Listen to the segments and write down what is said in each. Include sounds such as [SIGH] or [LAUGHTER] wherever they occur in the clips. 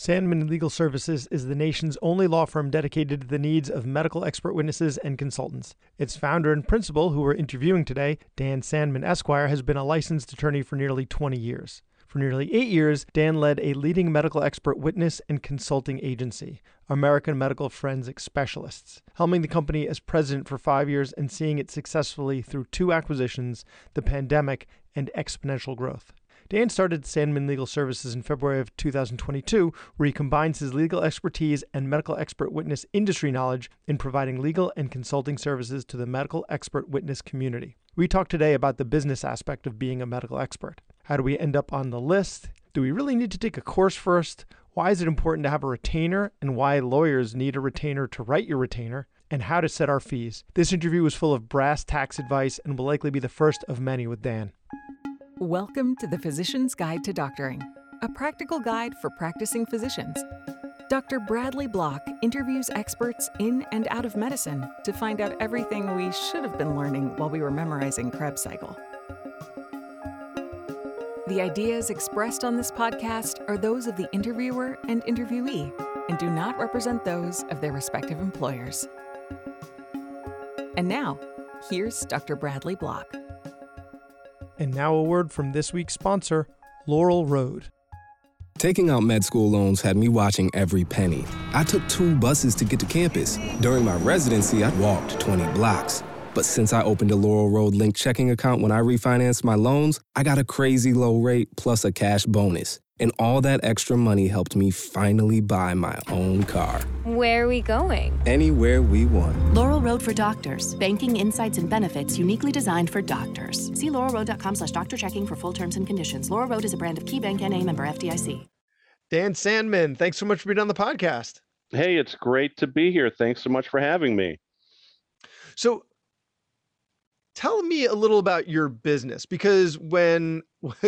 Sandman Legal Services is the nation's only law firm dedicated to the needs of medical expert witnesses and consultants. Its founder and principal, who we're interviewing today, Dan Sandman Esquire, has been a licensed attorney for nearly 20 years. For nearly eight years, Dan led a leading medical expert witness and consulting agency, American Medical Forensic Specialists, helming the company as president for five years and seeing it successfully through two acquisitions, the pandemic, and exponential growth. Dan started Sandman Legal Services in February of 2022, where he combines his legal expertise and medical expert witness industry knowledge in providing legal and consulting services to the medical expert witness community. We talk today about the business aspect of being a medical expert. How do we end up on the list? Do we really need to take a course first? Why is it important to have a retainer and why lawyers need a retainer to write your retainer? And how to set our fees. This interview was full of brass tacks advice and will likely be the first of many with Dan. Welcome to the Physician's Guide to Doctoring, a practical guide for practicing physicians. Dr. Bradley Block interviews experts in and out of medicine to find out everything we should have been learning while we were memorizing Krebs cycle. The ideas expressed on this podcast are those of the interviewer and interviewee and do not represent those of their respective employers. And now, here's Dr. Bradley Block. And now a word from this week's sponsor, Laurel Road. Taking out med school loans had me watching every penny. I took two buses to get to campus. During my residency, I walked 20 blocks. But since I opened a Laurel Road linked checking account when I refinanced my loans, I got a crazy low rate plus a cash bonus. And all that extra money helped me finally buy my own car. Where are we going? Anywhere we want. Laurel Road for Doctors. Banking, insights, and benefits uniquely designed for doctors. See laurelroad.com slash doctor checking for full terms and conditions. Laurel Road is a brand of KeyBank N.A. member FDIC. Dan Sandman, thanks so much for being on the podcast. Hey, it's great to be here. Thanks so much for having me. So tell me a little about your business because when [LAUGHS]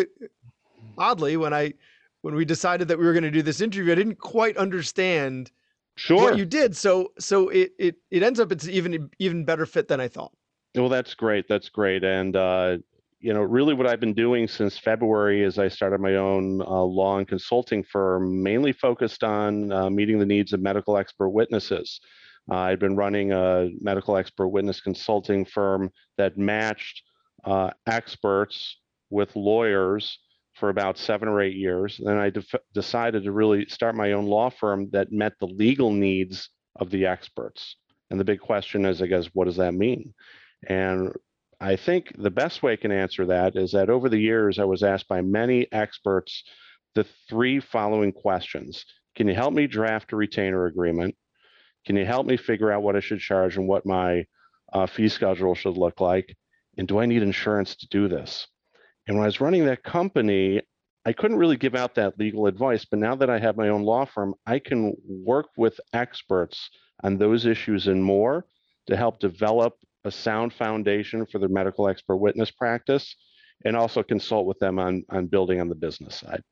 oddly when I when we decided that we were going to do this interview, I didn't quite understand sure. what you did. So so it it it ends up it's even even better fit than I thought. Well, that's great. That's great. And uh, you know, really, what I've been doing since February is I started my own uh, law and consulting firm, mainly focused on uh, meeting the needs of medical expert witnesses. Uh, I'd been running a medical expert witness consulting firm that matched uh, experts with lawyers for about seven or eight years. Then I def- decided to really start my own law firm that met the legal needs of the experts. And the big question is, I guess, what does that mean? And I think the best way I can answer that is that over the years, I was asked by many experts the three following questions Can you help me draft a retainer agreement? Can you help me figure out what I should charge and what my uh, fee schedule should look like? And do I need insurance to do this? And when I was running that company, I couldn't really give out that legal advice. But now that I have my own law firm, I can work with experts on those issues and more to help develop a sound foundation for their medical expert witness practice and also consult with them on, on building on the business side.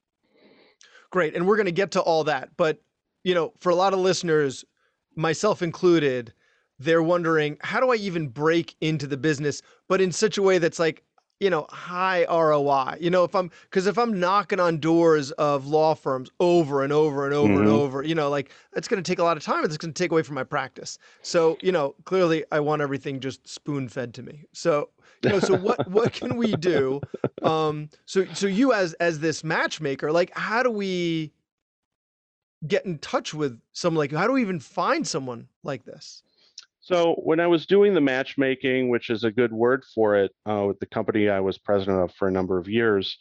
Great. And we're going to get to all that. But, you know, for a lot of listeners, myself included, they're wondering, how do I even break into the business, but in such a way that's like, you know, high ROI. You know, if I'm because if I'm knocking on doors of law firms over and over and over mm-hmm. and over, you know, like it's going to take a lot of time. It's going to take away from my practice. So, you know, clearly I want everything just spoon fed to me. So, you know, so what what can we do? [LAUGHS] Um, so so you as as this matchmaker, like, how do we get in touch with someone like? How do we even find someone like this? So when I was doing the matchmaking, which is a good word for it, uh, with the company I was president of for a number of years,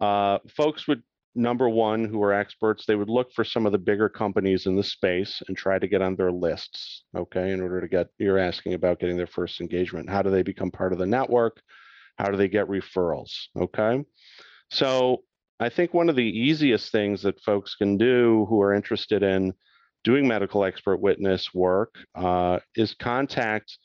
uh, folks would number one who are experts they would look for some of the bigger companies in the space and try to get on their lists okay in order to get you're asking about getting their first engagement how do they become part of the network how do they get referrals okay so i think one of the easiest things that folks can do who are interested in doing medical expert witness work uh, is contact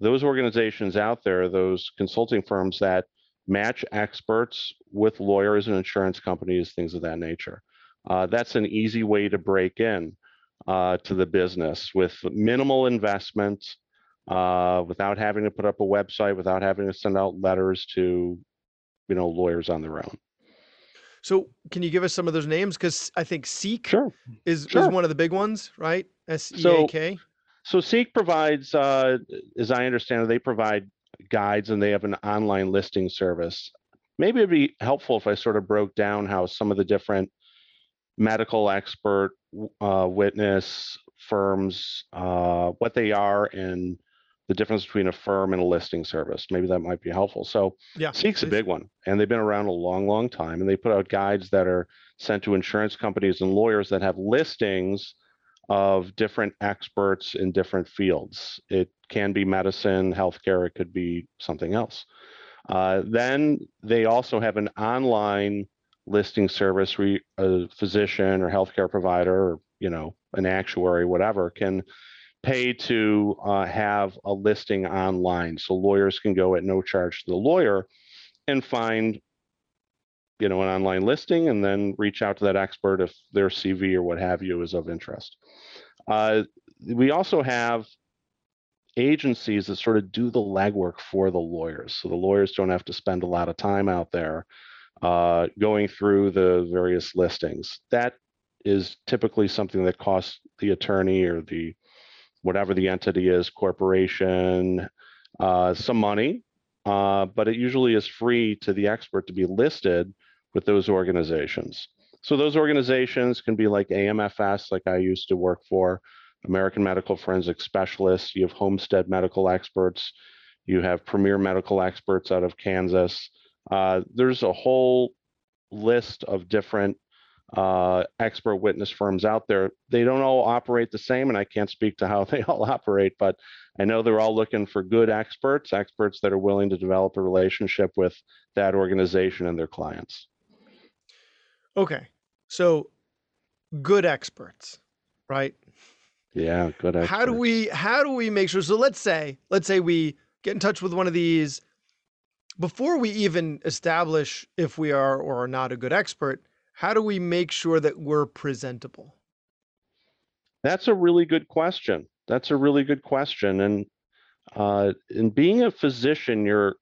those organizations out there, those consulting firms that match experts with lawyers and insurance companies, things of that nature. Uh, that's an easy way to break in uh, to the business with minimal investment, uh, without having to put up a website, without having to send out letters to, you know, lawyers on their own. So can you give us some of those names? Because I think SEAK Sure. is, Sure. is one of the big ones, right? S E A K. So SEAK provides, uh, as I understand it, they provide guides and they have an online listing service. Maybe it'd be helpful if I sort of broke down how some of the different medical expert uh, witness firms, uh, what they are, and the difference between a firm and a listing service. Maybe that might be helpful. So Yeah. SEAK's a big one, and they've been around a long, long time, and they put out guides that are sent to insurance companies and lawyers that have listings of different experts in different fields. It can be medicine, healthcare, it could be something else. Uh, then they also have an online listing service where a physician or healthcare provider, or you know, an actuary, whatever, can pay to uh, have a listing online. So lawyers can go at no charge to the lawyer and find you know an online listing and then reach out to that expert if their cv or what have you is of interest uh, we also have agencies that sort of do the legwork for the lawyers so the lawyers don't have to spend a lot of time out there uh, going through the various listings that is typically something that costs the attorney or the whatever the entity is corporation uh, some money uh, but it usually is free to the expert to be listed with those organizations. So those organizations can be like AMFS, like I used to work for, American Medical Forensic Specialists. You have Homestead Medical Experts. You have Premier Medical Experts out of Kansas. Uh, there's a whole list of different uh, expert witness firms out there. They don't all operate the same, and I can't speak to how [LAUGHS] they all operate, but I know they're all looking for good experts, experts that are willing to develop a relationship with that organization and their clients. Okay. So good experts, right? Yeah, good experts. How do we how do we make sure so let's say let's say we get in touch with one of these before we even establish if we are or are not a good expert, how do we make sure that we're presentable? That's a really good question. That's a really good question. And uh, in being a physician, your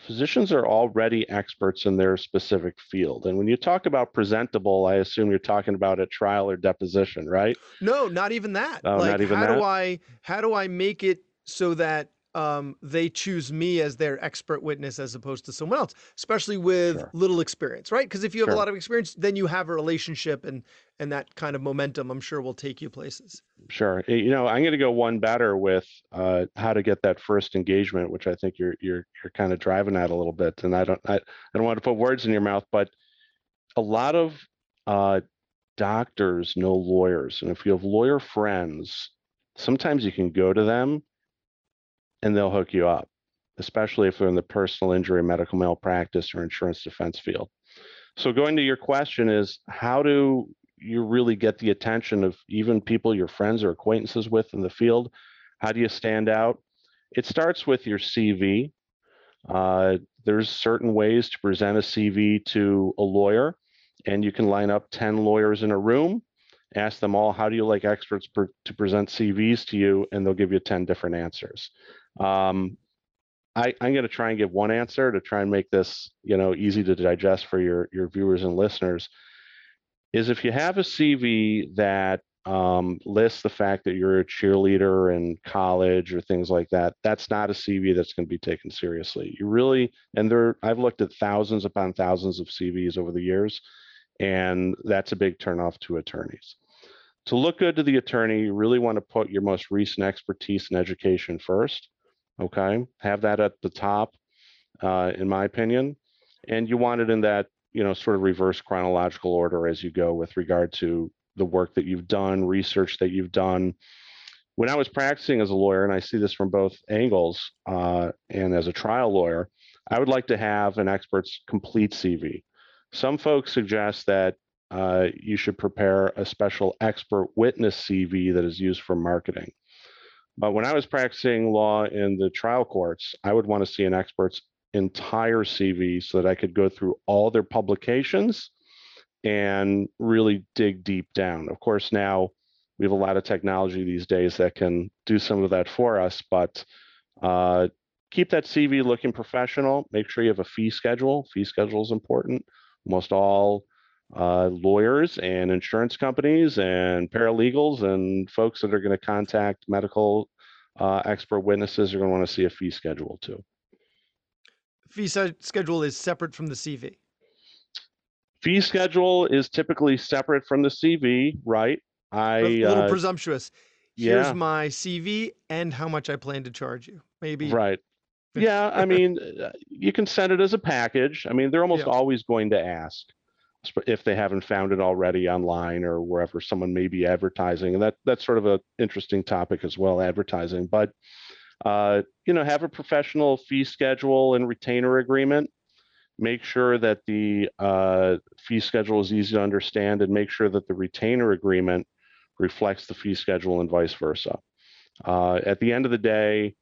physicians are already experts in their specific field. And when you talk about presentable, I assume you're talking about a trial or deposition, right? No, not even that. Oh, like not even how that? do I how do I make it so that um, they choose me as their expert witness as opposed to someone else, especially with Sure. little experience, right? Because if you have a lot of experience, then you have a relationship and and that kind of momentum, I'm sure, will take you places. Sure. You know, I'm going to go one better with uh, how to get that first engagement, which I think you're you're you're kind of driving at a little bit. And I don't I, I don't want to put words in your mouth, but a lot of uh, doctors know lawyers, and if you have lawyer friends, sometimes you can go to them, and they'll hook you up, especially if they're in the personal injury, medical malpractice, or insurance defense field. So going to your question is how do you really get the attention of even people your friends or acquaintances with in the field? How do you stand out? It starts with your CV. Uh, there's certain ways to present a CV to a lawyer, and you can line up 10 lawyers in a room, ask them all, how do you like experts per, to present CVs to you? And they'll give you 10 different answers. Um, I, I'm going to try and give one answer to try and make this, you know, easy to digest for your your viewers and listeners. Is if you have a CV that um, lists the fact that you're a cheerleader in college or things like that, that's not a CV that's going to be taken seriously. You really, and there, I've looked at thousands upon thousands of CVs over the years, and that's a big turnoff to attorneys. To look good to the attorney, you really want to put your most recent expertise and education first. Okay, have that at the top, uh, in my opinion, and you want it in that you know sort of reverse chronological order as you go with regard to the work that you've done, research that you've done. When I was practicing as a lawyer, and I see this from both angles, uh, and as a trial lawyer, I would like to have an expert's complete CV. Some folks suggest that uh, you should prepare a special expert witness CV that is used for marketing. But when I was practicing law in the trial courts, I would want to see an expert's entire CV so that I could go through all their publications and really dig deep down. Of course, now we have a lot of technology these days that can do some of that for us, but uh, keep that CV looking professional. Make sure you have a fee schedule. Fee schedule is important. Almost all uh, lawyers and insurance companies and paralegals and folks that are going to contact medical uh, expert witnesses are going to want to see a fee schedule too. Fee schedule is separate from the CV. Fee schedule is typically separate from the CV, right? I a little uh, presumptuous. Here's yeah. my CV and how much I plan to charge you. Maybe right. Yeah, I mean, [LAUGHS] uh, you can send it as a package. I mean, they're almost Yeah. always going to ask if they haven't found it already online or wherever someone may be advertising, and that that's sort of an interesting topic as well, advertising. But uh, you know, have a professional fee schedule and retainer agreement. Make sure that the uh, fee schedule is easy to understand, and make sure that the retainer agreement reflects the fee schedule and vice versa. Uh, at the end of the day,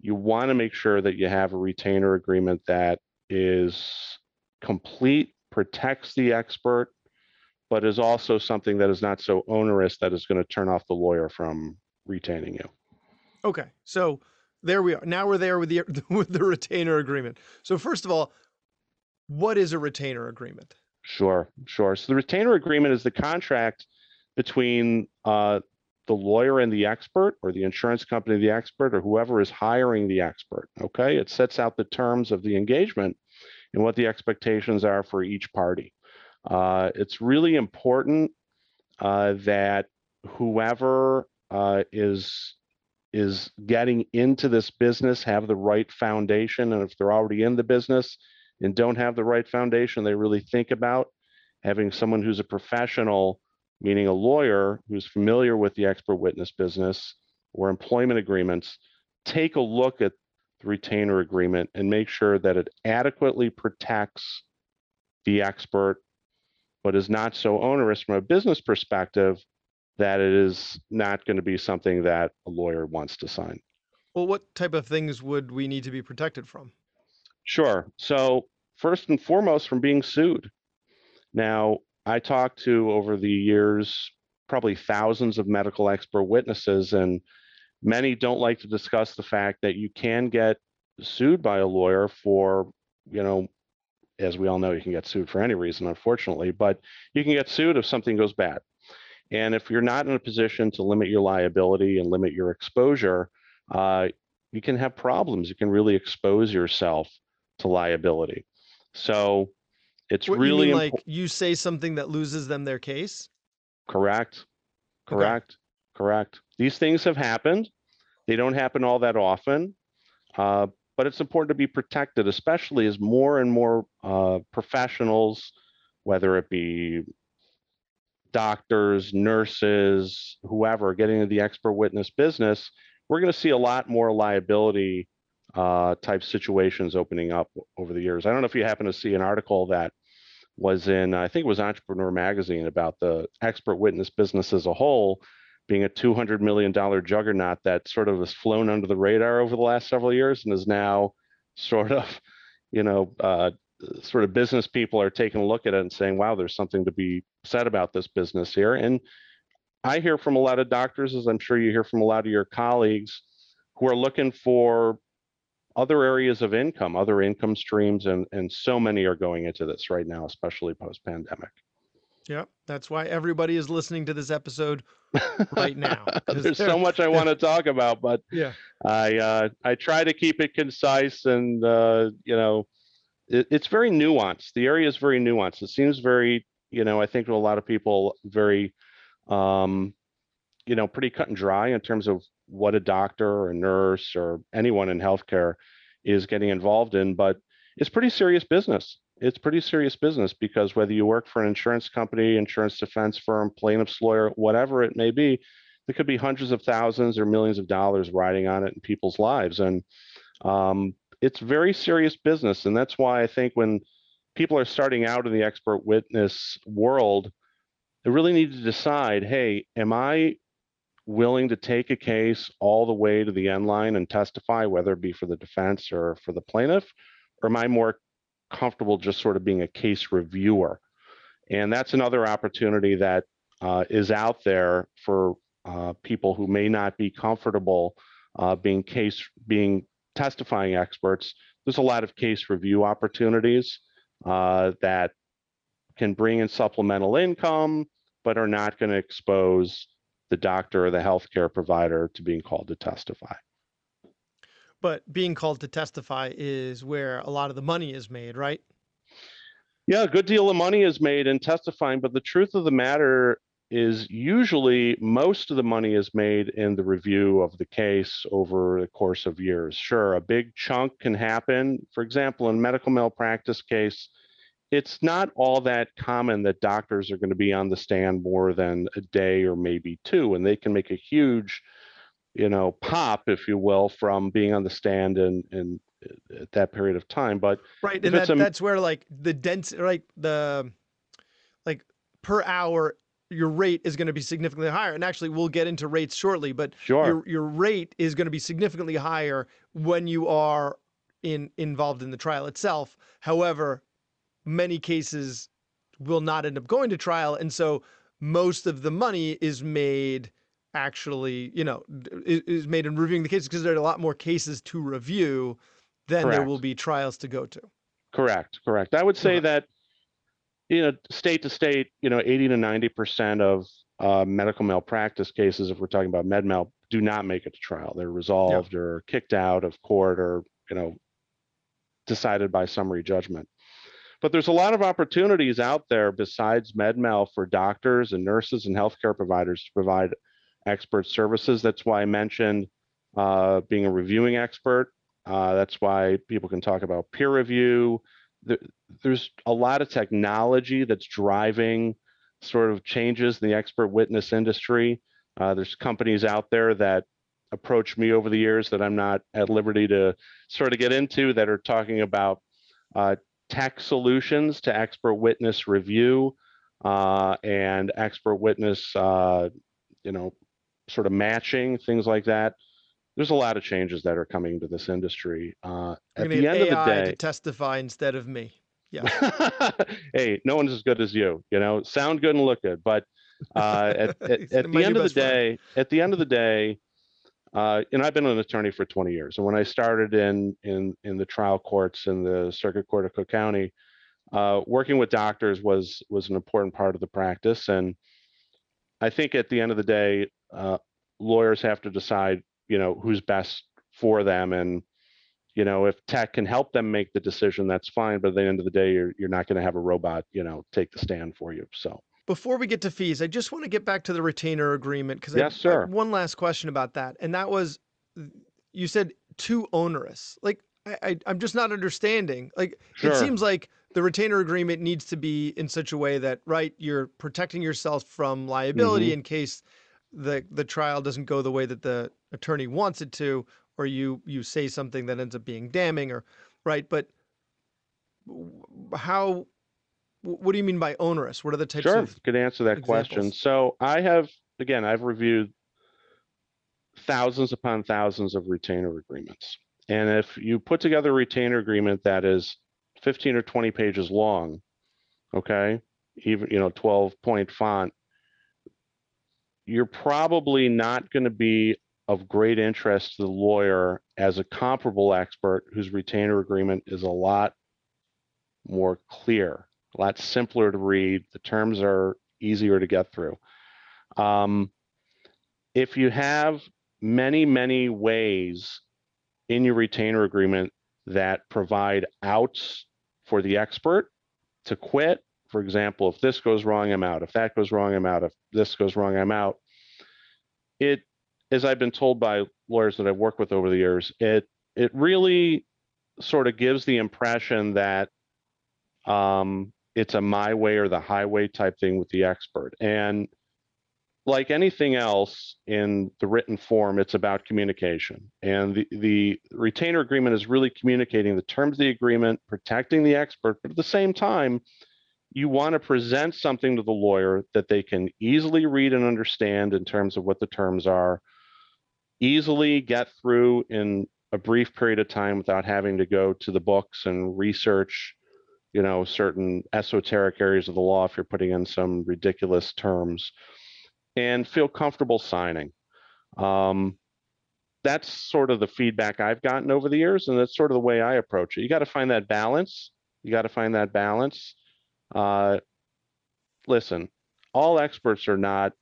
you want to make sure that you have a retainer agreement that is complete, protects the expert, but is also something that is not so onerous that is going to turn off the lawyer from retaining you. Okay, so there we are. Now we're there with the [LAUGHS] with the retainer agreement. So first of all, what is a retainer agreement? Sure, sure. So the retainer agreement is the contract between uh, the lawyer and the expert, or the insurance company, the expert, or whoever is hiring the expert. Okay, it sets out the terms of the engagement and what the expectations are for each party. Uh, it's really important uh, that whoever uh, is is getting into this business have the right foundation, and if they're already in the business and don't have the right foundation, they really think about having someone who's a professional, meaning a lawyer who's familiar with the expert witness business or employment agreements, take a look at the retainer agreement and make sure that it adequately protects the expert, but is not so onerous from a business perspective that it is not going to be something that a lawyer wants to sign. Well, what type of things would we need to be protected from? Sure. So, first and foremost, from being sued. Now, I talked to over the years probably thousands of medical expert witnesses, and many don't like to discuss the fact that you can get sued by a lawyer for, you know, as we all know, you can get sued for any reason, unfortunately, but you can get sued if something goes bad. And if you're not in a position to limit your liability and limit your exposure, uh, you can have problems. You can really expose yourself to liability. So it's What, really like you say something that loses them their case? correct. Okay. Correct. These things have happened. They don't happen all that often, uh, but it's important to be protected, especially as more and more uh, professionals, whether it be doctors, nurses, whoever, getting into the expert witness business, we're going to see a lot more liability uh, type situations opening up over the years. I don't know if you happen to see an article that was in, I think it was Entrepreneur Magazine about the expert witness business as a whole being a $200 million juggernaut that sort of has flown under the radar over the last several years and is now sort of, you know, uh, sort of business people are taking a look at it and saying, wow, there's something to be said about this business here. And I hear from a lot of doctors, as I'm sure you hear from a lot of your colleagues, who are looking for other areas of income, other income streams, and and so many are going into this right now, especially post pandemic. Yep. That's why everybody is listening to this episode right [LAUGHS] now. There's so much I want to [LAUGHS] talk about, but Yeah. I uh, I try to keep it concise and uh, you know it, it's very nuanced. The area is very nuanced. It seems very you know I think to a lot of people very um, you know pretty cut and dry in terms of what a doctor or a nurse or anyone in healthcare is getting involved in, but it's pretty serious business. It's pretty serious business because whether you work for an insurance company, insurance defense firm, plaintiff's lawyer, whatever it may be, there could be hundreds of thousands or millions of dollars riding on it in people's lives. And um, it's very serious business. And that's why I think when people are starting out in the expert witness world, they really need to decide hey, am I willing to take a case all the way to the end line and testify, whether it be for the defense or for the plaintiff? Or am I more comfortable just sort of being a case reviewer? And that's another opportunity that uh, is out there for uh, people who may not be comfortable uh, being case being testifying experts. There's a lot of case review opportunities uh, that can bring in supplemental income, but are not going to expose the doctor or the healthcare provider to being called to testify. But being called to testify is where a lot of the money is made, right? Yeah, a good deal of money is made in testifying, but the truth of the matter is usually most of the money is made in the review of the case over the course of years. Sure, a big chunk can happen. For example, in medical malpractice case, it's not all that common that doctors are going to be on the stand more than a day or maybe two, and they can make a huge, you know, pop, if you will, from being on the stand and and uh, at that period of time. But right, and that, a, that's where like the dense, like the like per hour your rate is going to be significantly higher. And actually, we'll get into rates shortly, but sure. your your rate is going to be significantly higher when you are in involved in the trial itself. However, many cases will not end up going to trial, and so most of the money is made actually, you know, is made in reviewing the cases because there are a lot more cases to review than correct. there will be trials to go to. Correct, correct. I would say uh-huh. that you know, state to state, you know, 80 to 90 percent of uh, medical malpractice cases, if we're talking about med mal, do not make it to trial. They're resolved yeah. or kicked out of court or you know decided by summary judgment. But there's a lot of opportunities out there besides MedMal for doctors and nurses and healthcare providers to provide expert services. That's why I mentioned uh, being a reviewing expert. Uh, that's why people can talk about peer review. there's a lot of technology that's driving sort of changes in the expert witness industry. Uh, there's companies out there that approach me over the years that I'm not at liberty to sort of get into that are talking about uh, tech solutions to expert witness review uh, and expert witness, uh, you know, sort of matching things like that. There's a lot of changes that are coming to this industry. Uh, at the end AI of the day, to testify instead of me. Yeah. [LAUGHS] hey, no one's as good as you. You know, sound good and look good, but uh, [LAUGHS] at, at, at the end of the day, at the end of the day, uh, and I've been an attorney for 20 years. And when I started in in in the trial courts in the Circuit Court of Cook County, uh, working with doctors was was an important part of the practice. And I think at the end of the day, uh, lawyers have to decide, you know, who's best for them. And you know, if tech can help them make the decision, that's fine. But at the end of the day, you're you're not going to have a robot, you know, take the stand for you. So before we get to fees, I just want to get back to the retainer agreement because yes, I, sir. I one last question about that, and that was, you said too onerous. Like I, I am just not understanding. Like sure. it seems like the retainer agreement needs to be in such a way that right you're protecting yourself from liability mm-hmm. in case the the trial doesn't go the way that the attorney wants it to, or you you say something that ends up being damning, or right. But how what do you mean by onerous? What are the types sure. of Could answer that examples? question. So I have again, I've reviewed thousands upon thousands of retainer agreements. And if you put together a retainer agreement that is 15 or 20 pages long, okay, even you know 12 point font, you're probably not going to be of great interest to the lawyer as a comparable expert whose retainer agreement is a lot more clear a lot simpler to read. The terms are easier to get through. Um, if you have many, many ways in your retainer agreement that provide outs for the expert to quit, for example, if this goes wrong, I'm out. If that goes wrong, I'm out. If this goes wrong, I'm out. It, as I've been told by lawyers that I've worked with over the years, it it really sort of gives the impression that um, it's a my way or the highway type thing with the expert. And like anything else in the written form, it's about communication. And the, the retainer agreement is really communicating the terms of the agreement, protecting the expert, but at the same time, you want to present something to the lawyer that they can easily read and understand in terms of what the terms are, easily get through in a brief period of time without having to go to the books and research you know certain esoteric areas of the law if you're putting in some ridiculous terms and feel comfortable signing. Um, that's sort of the feedback i've gotten over the years and that's sort of the way i approach it. You got to find that balance. You got to find that balance uh, listen, all experts are not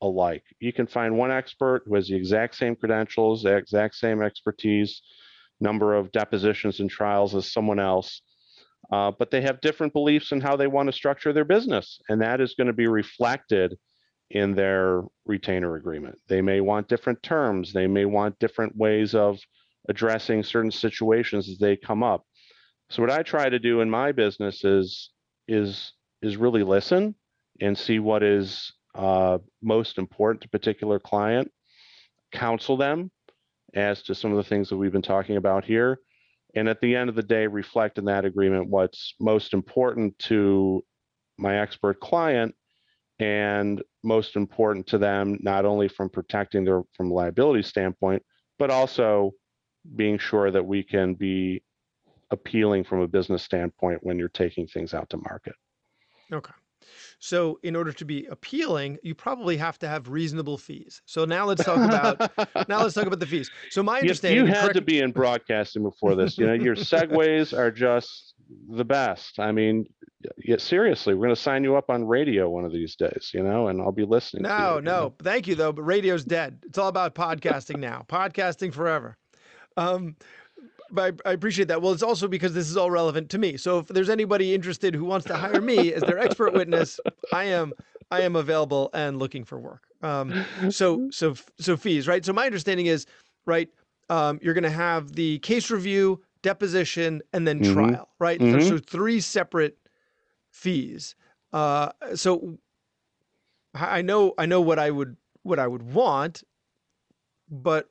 alike. You can find one expert who has the exact same credentials, the exact same expertise, number of depositions and trials as someone else, uh, but they have different beliefs in how they want to structure their business, and that is going to be reflected in their retainer agreement. They may want different terms, they may want different ways of addressing certain situations as they come up. So what I try to do in my business is is is really listen and see what is uh, most important to particular client, counsel them as to some of the things that we've been talking about here, and at the end of the day, reflect in that agreement what's most important to my expert client and most important to them, not only from protecting their from liability standpoint, but also being sure that we can be appealing from a business standpoint when you're taking things out to market. Okay. So, in order to be appealing, you probably have to have reasonable fees. So now let's talk about [LAUGHS] now let's talk about the fees. So my You, understanding, you and had correct- to be in broadcasting before this. You know, your segues are just the best. I mean, yeah, seriously, we're going to sign you up on radio one of these days. You know, and I'll be listening. to you, No, you know? no, thank you though, but radio's dead. It's all about podcasting now. podcasting forever. Um, I, I appreciate that. Well, it's also because this is all relevant to me. So if there's anybody interested who wants to hire me as their expert witness, I am I am available and looking for work. Um, so so so fees, right? So my understanding is, right, um, you're going to have the case review, deposition, and then Mhm. trial, right? Mhm. So three separate fees. Uh, so I I know I know what I would what I would want, but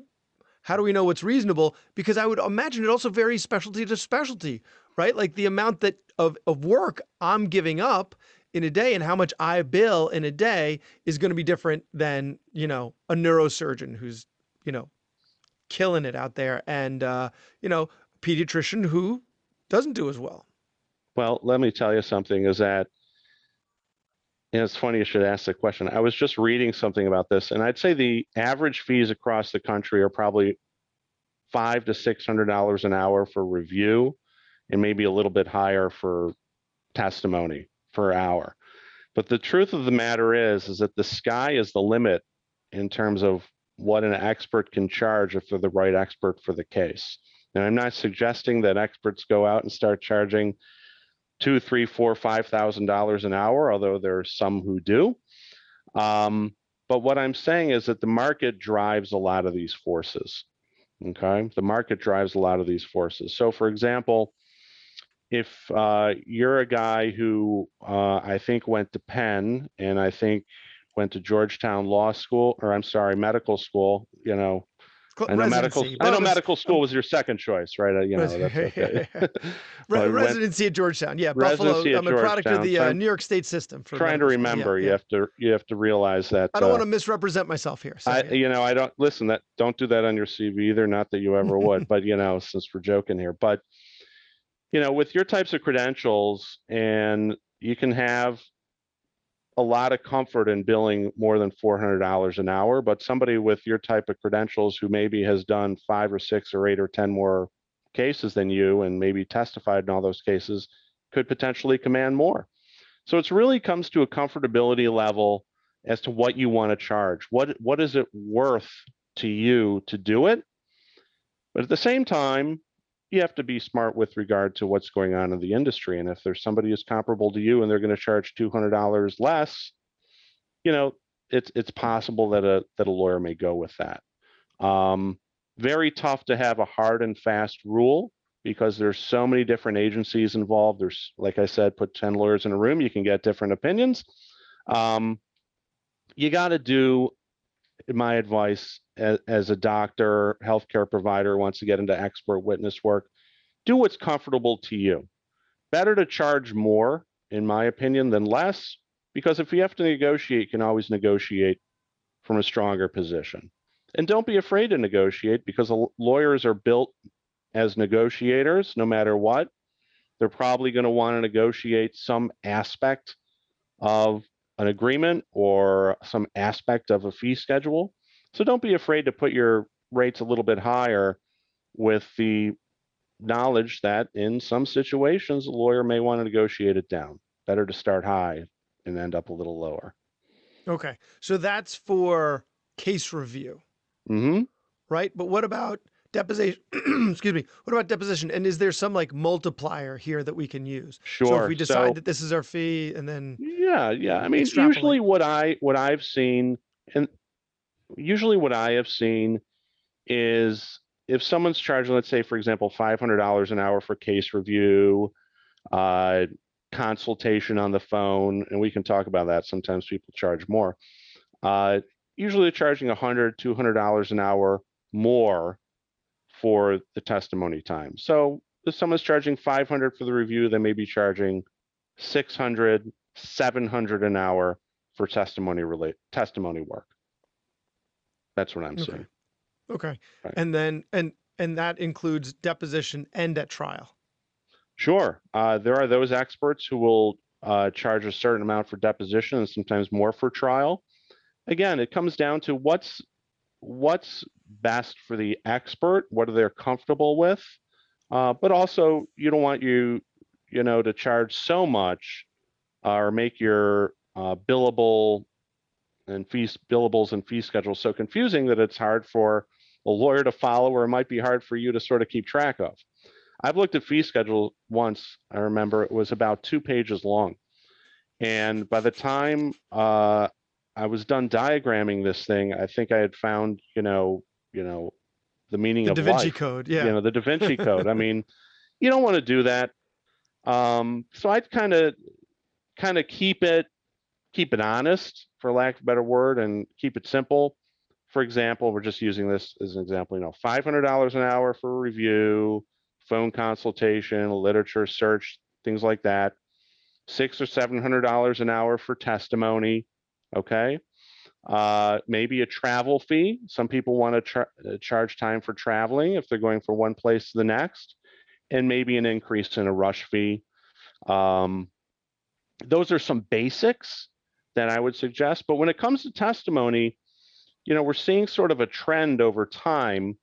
how do we know what's reasonable? Because I would imagine it also varies specialty to specialty, right? Like the amount that of, of work I'm giving up in a day and how much I bill in a day is going to be different than, you know, a neurosurgeon who's, you know, killing it out there and uh, you know, pediatrician who doesn't do as well. Well, let me tell you something is that, it's funny you should ask the question. I was just reading something about this, and I'd say the average fees across the country are probably five to six hundred dollars an hour for review, and maybe a little bit higher for testimony per hour. But the truth of the matter is, is that the sky is the limit in terms of what an expert can charge if they're the right expert for the case. And I'm not suggesting that experts go out and start charging two, three, four, five thousand dollars an hour, although there are some who do. Um, but what I'm saying is that the market drives a lot of these forces. Okay, the market drives a lot of these forces. So, for example, if uh, you're a guy who uh, I think went to Penn and I think went to Georgetown Law School, or I'm sorry, medical school, you know, I know medical. residency, I know but was- medical school [LAUGHS] was your second choice, right? Uh, You know, that's okay. [LAUGHS] [LAUGHS] Re- I went- residency at Georgetown. Yeah, Buffalo. I'm a product of the uh, New York State system. For trying to school. Yeah, remember, you yeah. have to you have to realize that. I don't uh, want to misrepresent myself here. So, I, yeah. you know, I don't listen. That don't do that on your CV either. Not that you ever would, but you know, since we're joking here, but you know, with your types of credentials, and you can have a lot of comfort in billing more than four hundred dollars an hour. But somebody with your type of credentials, who maybe has done five or six or eight or ten more cases than you, and maybe testified in all those cases, could potentially command more. So it's really comes to a comfortability level as to what you want to charge. What what is it worth to you to do it? But at the same time, you have to be smart with regard to what's going on in the industry. And if there's somebody who's comparable to you and they're going to charge two hundred dollars less, you know, it's it's possible that a that a lawyer may go with that. Um, very tough to have a hard and fast rule because there's so many different agencies involved. There's, like I said, put 10 lawyers in a room, you can get different opinions. Um, you got to do, my advice, as, a doctor, healthcare provider wants to get into expert witness work, do what's comfortable to you. Better to charge more, in my opinion, than less, because if you have to negotiate, you can always negotiate from a stronger position. And don't be afraid to negotiate because lawyers are built as negotiators no matter what. They're probably going to want to negotiate some aspect of an agreement or some aspect of a fee schedule. So don't be afraid to put your rates a little bit higher with the knowledge that in some situations a lawyer may want to negotiate it down. Better to start high and end up a little lower. Okay. So that's for case review. Mm-hmm. Right. But what about deposition? [CLEARS THROAT] excuse me. What about deposition? And is there some like multiplier here that we can use? Sure. So if we decide So- that this is our fee and then Yeah, yeah. I mean, usually what I what I've seen, and usually what I have seen is if someone's charging, let's say, for example, five hundred dollars an hour for case review, uh, consultation on the phone, and we can talk about that. Sometimes people charge more. Uh, usually they're charging a hundred, two hundred dollars an hour more for the testimony time. So if someone's charging five hundred for the review, they may be charging 600 700 an hour for testimony relate testimony work that's what i'm Okay. saying okay. Right. And then and and that includes deposition and at trial. sure uh, there are those experts who will uh, charge a certain amount for deposition and sometimes more for trial again it comes down to what's what's best for the expert what are they comfortable with uh, but also you don't want you you know to charge so much uh, or make your uh, billable and fee billables and fee schedules. So confusing that it's hard for a lawyer to follow or it might be hard for you to sort of keep track of. I've looked at fee schedule once. I remember it was about two pages long. And by the time uh, i was done diagramming this thing i think i had found you know you know the meaning of The of Da Vinci life Code. Yeah. you know the da vinci [LAUGHS] code. I mean you don't want to do that. Um so i'd kind of kind of keep it keep it honest for lack of a better word and keep it simple for example we're just using this as an example you know $500 an hour for review phone consultation literature search things like that six or seven hundred dollars an hour for testimony okay uh, maybe a travel fee. Some people want to char- uh, charge time for traveling if they're going from one place to the next, and maybe an increase in a rush fee. Um, those are some basics that I would suggest. But when it comes to testimony, you know, we're seeing sort of a trend over time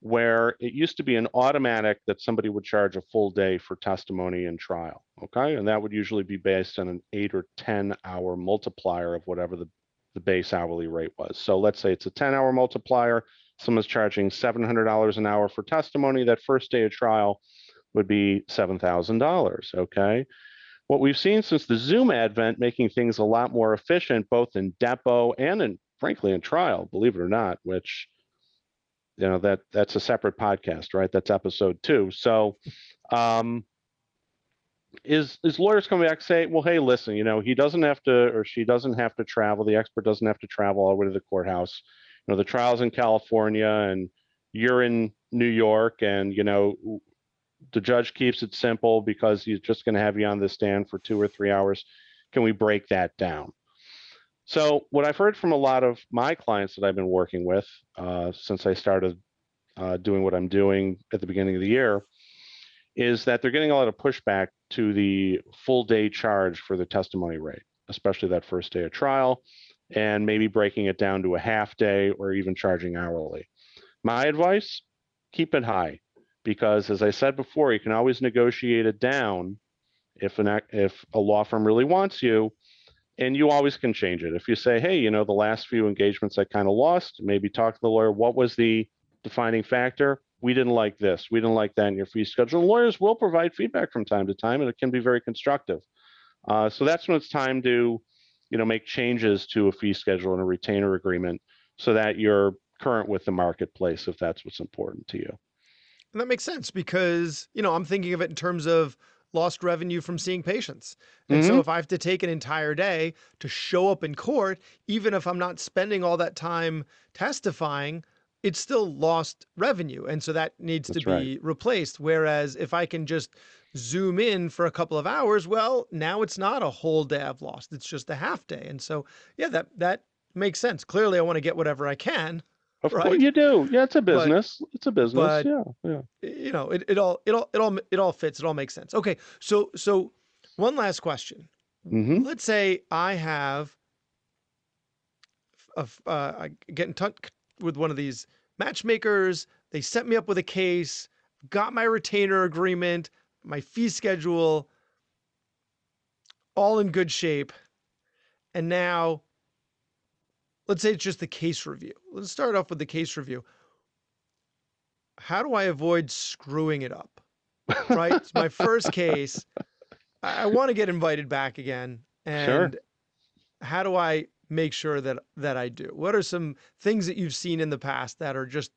where it used to be an automatic that somebody would charge a full day for testimony and trial. Okay. And that would usually be based on an eight or 10 hour multiplier of whatever the, the base hourly rate was. So let's say it's a 10 hour multiplier. Someone's charging $700 an hour for testimony. That first day of trial would be $7,000. Okay. What we've seen since the Zoom advent, making things a lot more efficient, both in depo and in, frankly, in trial, believe it or not, which you know that that's a separate podcast right? That's episode two. So um is is lawyers coming back say well hey listen you know he doesn't have to or she doesn't have to travel the expert doesn't have to travel all the way to the courthouse. You know the trial's in california and you're in new york and you know the judge keeps it simple because he's just going to have you on the stand for two or three hours. Can we break that down? So what I've heard from a lot of my clients that I've been working with uh, since I started uh, doing what I'm doing at the beginning of the year is that they're getting a lot of pushback to the full day charge for the testimony rate, especially that first day of trial, and maybe breaking it down to a half day or even charging hourly. My advice, keep it high because as I said before, you can always negotiate it down if an if a law firm really wants you and you always can change it. If you say, hey, you know, the last few engagements I kind of lost, maybe talk to the lawyer. What was the defining factor? We didn't like this. We didn't like that in your fee schedule. And lawyers will provide feedback from time to time, and it can be very constructive. Uh, so that's when it's time to, you know, make changes to a fee schedule and a retainer agreement so that you're current with the marketplace if that's what's important to you. And that makes sense because, you know, I'm thinking of it in terms of lost revenue from seeing patients. And so Mhm. if I have to take an entire day to show up in court, even if I'm not spending all that time testifying, it's still lost revenue. And so that needs to That's be replaced. Whereas if I can just zoom in for a couple of hours, well, now it's not a whole day I've lost. It's just a half day. And so, yeah, that that makes sense. Clearly I want to get whatever I can. Of Right. course you do. Yeah, it's a But- business. it's a business. but- yeah, yeah. you know it, it all it all it all it all fits it all makes sense okay so so one last question hmm let's say i have a, uh, i get in touch with one of these matchmakers they set me up with a case got my retainer agreement my fee schedule all in good shape and now let's say it's just the case review. Let's start off with the case review. How do I avoid screwing it up? Right? it's my first [LAUGHS] case. I, I want to get invited back again. And Sure. how do I make sure that that I do? What are some things that you've seen in the past that are just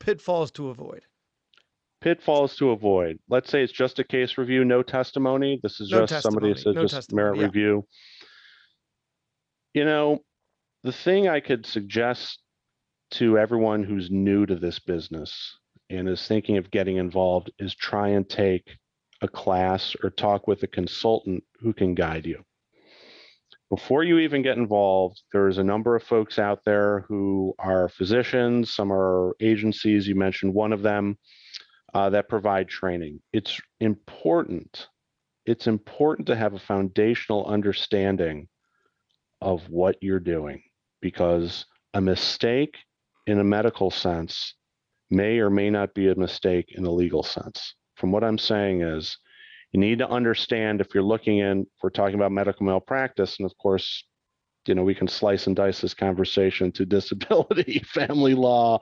pitfalls to avoid? pitfalls to avoid. Let's say it's just a case review, no testimony. This is No just somebody testimony, said no just testimony, merit yeah. review. You know, the thing I could suggest to everyone who's new to this business and is thinking of getting involved is try and take a class or talk with a consultant who can guide you. Before you even get involved, there's a number of folks out there who are physicians, some are agencies, you mentioned one of them, uh, that provide training. It's important. It's important to have a foundational understanding of what you're doing because a mistake in a medical sense may or may not be a mistake in a legal sense. From what I'm saying is, you need to understand if you're looking in, we're talking about medical malpractice, and of course, you know, we can slice and dice this conversation to [LAUGHS] disability, family law,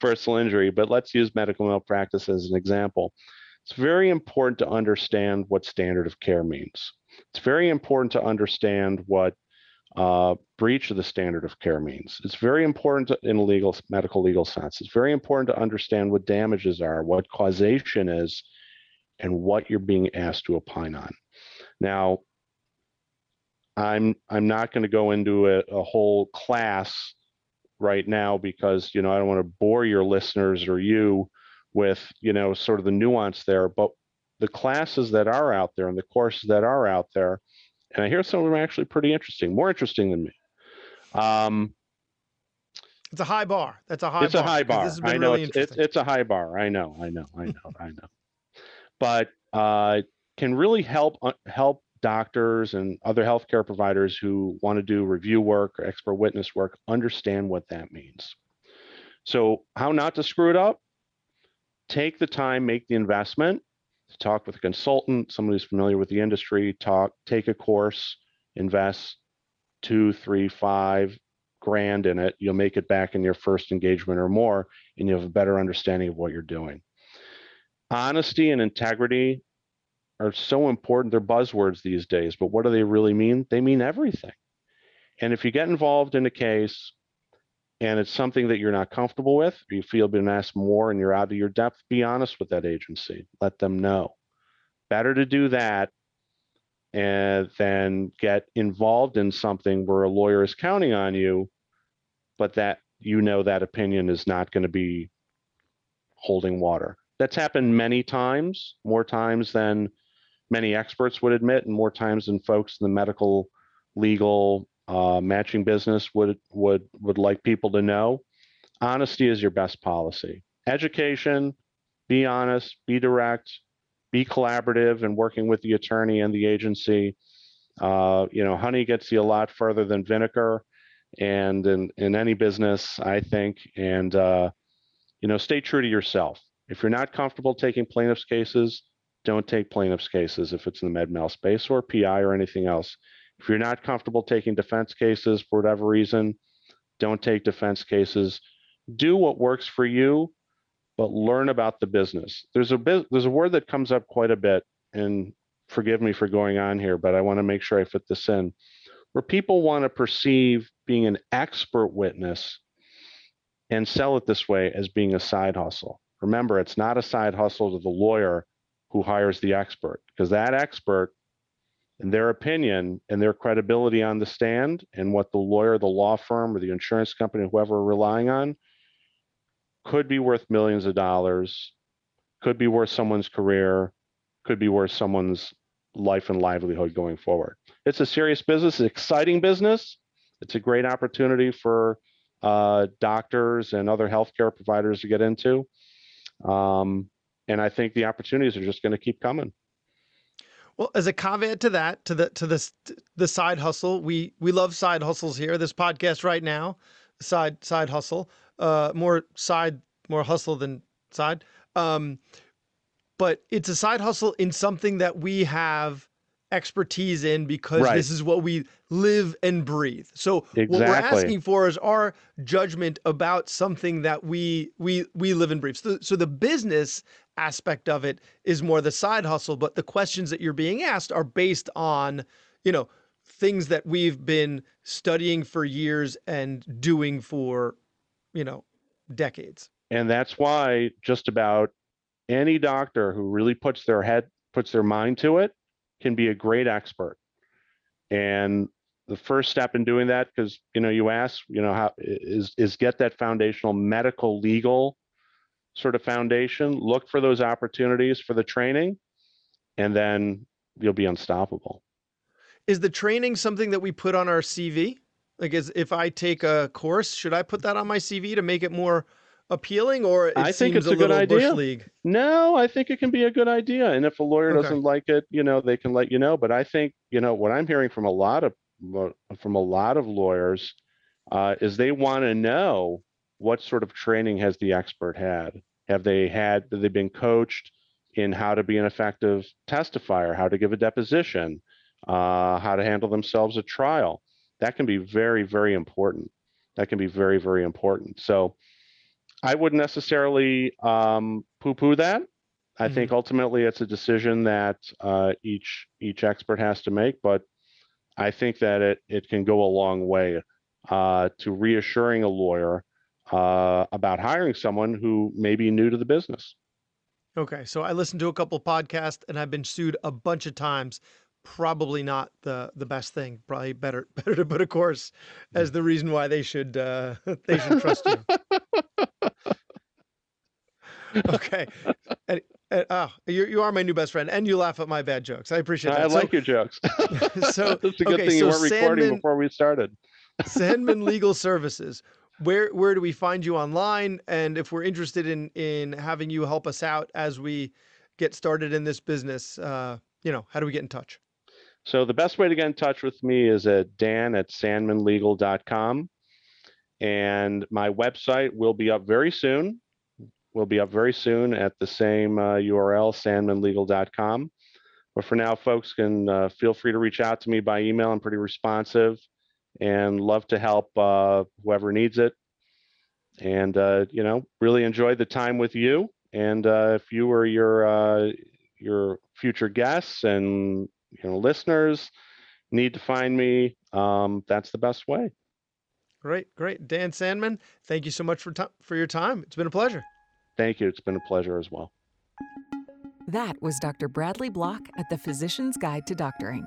personal injury, but let's use medical malpractice as an example. It's very important to understand what standard of care means. It's very important to understand what uh, breach of the standard of care means. It's very important to, in a legal, medical legal sense. It's very important to understand what damages are, what causation is, and what you're being asked to opine on. Now, I'm I'm not going to go into a, a whole class right now because you know I don't want to bore your listeners or you with you know sort of the nuance there. But the classes that are out there and the courses that are out there, and I hear some of them are actually pretty interesting, more interesting than me. Um, It's a high bar. That's a high it's bar. a high bar. This has been I know really it's, it's it's a high bar. I know, I know, I know, I know. But uh, can really help uh, help doctors and other healthcare providers who want to do review work or expert witness work understand what that means. So how not to screw it up? Take the time, make the investment to talk with a consultant, somebody who's familiar with the industry, talk, take a course, invest two, three, five, grand in it, you'll make it back in your first engagement or more, and you have a better understanding of what you're doing. Honesty and integrity are so important. They're buzzwords these days, but what do they really mean? They mean everything. And if you get involved in a case and it's something that you're not comfortable with, you feel been asked more and you're out of your depth, be honest with that agency. Let them know. Better to do that eh, and then get involved in something where a lawyer is counting on you but that you know that opinion is not going to be holding water. That's happened many times, more times than many experts would admit, and more times than folks in the medical, legal, uh, matching business would would would like people to know. Honesty is your best policy. Education, be honest, be direct, be collaborative, and working with the attorney and the agency. Uh, you know, honey gets you a lot further than vinegar and in, in any business, I think, and uh, you know, stay true to yourself. If you're not comfortable taking plaintiffs' cases, don't take plaintiffs' cases if it's in the med mal space or PI or anything else. If you're not comfortable taking defense cases for whatever reason, don't take defense cases. Do what works for you, but learn about the business. There's a bit, there's a word that comes up quite a bit, and forgive me for going on here, but I want to make sure I fit this in where people want to perceive being an expert witness and sell it this way as being a side hustle. Remember, it's not a side hustle to the lawyer who hires the expert, because that expert, in their opinion and their credibility on the stand, and what the lawyer, the law firm, or the insurance company, whoever are relying on, could be worth millions of dollars, could be worth someone's career, could be worth someone's life and livelihood going forward. It's a serious business, exciting business. It's a great opportunity for uh, doctors and other healthcare providers to get into. Um, and I think the opportunities are just going to keep coming. Well, as a caveat to that, to the to this the side hustle, we we love side hustles here. This podcast right now, side side hustle, uh, more side more hustle than side. Um, but it's a side hustle in something that we have expertise in because Right. this is what we live and breathe. So what we're asking for is our judgment about something that we we we live and breathe. So, so the business aspect of it is more the side hustle, but the questions that you're being asked are based on, you know, things that we've been studying for years and doing for, you know, decades. and that's why just about any doctor who really puts their head puts their mind to it can be a great expert and the first step in doing that because you know you ask you know how is is get that foundational medical legal sort of foundation look for those opportunities for the training and then you'll be unstoppable Is the training something that we put on our CV? Like, is if I take a course, should I put that on my CV to make it more appealing, or it I think it's a good little bush idea. league? No, I think it can be a good idea. And if a lawyer Okay. doesn't like it, you know, they can let you know. But I think, you know, what I'm hearing from a lot of from a lot of lawyers uh, is they want to know what sort of training has the expert had? Have they had, have they been coached in how to be an effective testifier, how to give a deposition, uh, how to handle themselves at trial? That can be very, very important. That can be very, very important. So I wouldn't necessarily um, poo-poo that. I think ultimately it's a decision that uh, each each expert has to make, but I think that it it can go a long way uh, to reassuring a lawyer uh, about hiring someone who may be new to the business. Okay, so I listened to a couple podcasts and I've been sued a bunch of times. Probably not the the best thing. Probably better [LAUGHS] better to put a course as the reason why they should uh, [LAUGHS] they should trust you. [LAUGHS] okay, and, and, oh, you you are my new best friend, and you laugh at my bad jokes. I appreciate that. I So- like your jokes. so, it's a good okay, thing so you weren't recording Sandman- before we started. Sandman Legal Services. Where where do we find you online? And if we're interested in in having you help us out as we get started in this business, uh, you know, how do we get in touch? So the best way to get in touch with me is at dan at sandmanlegal.com. And my website will be up very soon. Will be up very soon at the same uh, URL, sandmanlegal.com. But for now, folks can uh, feel free to reach out to me by email. I'm pretty responsive and love to help uh, whoever needs it. And, uh, you know, really enjoyed the time with you. And uh, if you or your, uh, your future guests and you know listeners need to find me um, that's the best way Great, great, Dan Sandman. Thank you so much for ti for your time. It's been a pleasure. thank you it's been a pleasure as well That was Dr. Bradley Block at the Physician's Guide to Doctoring.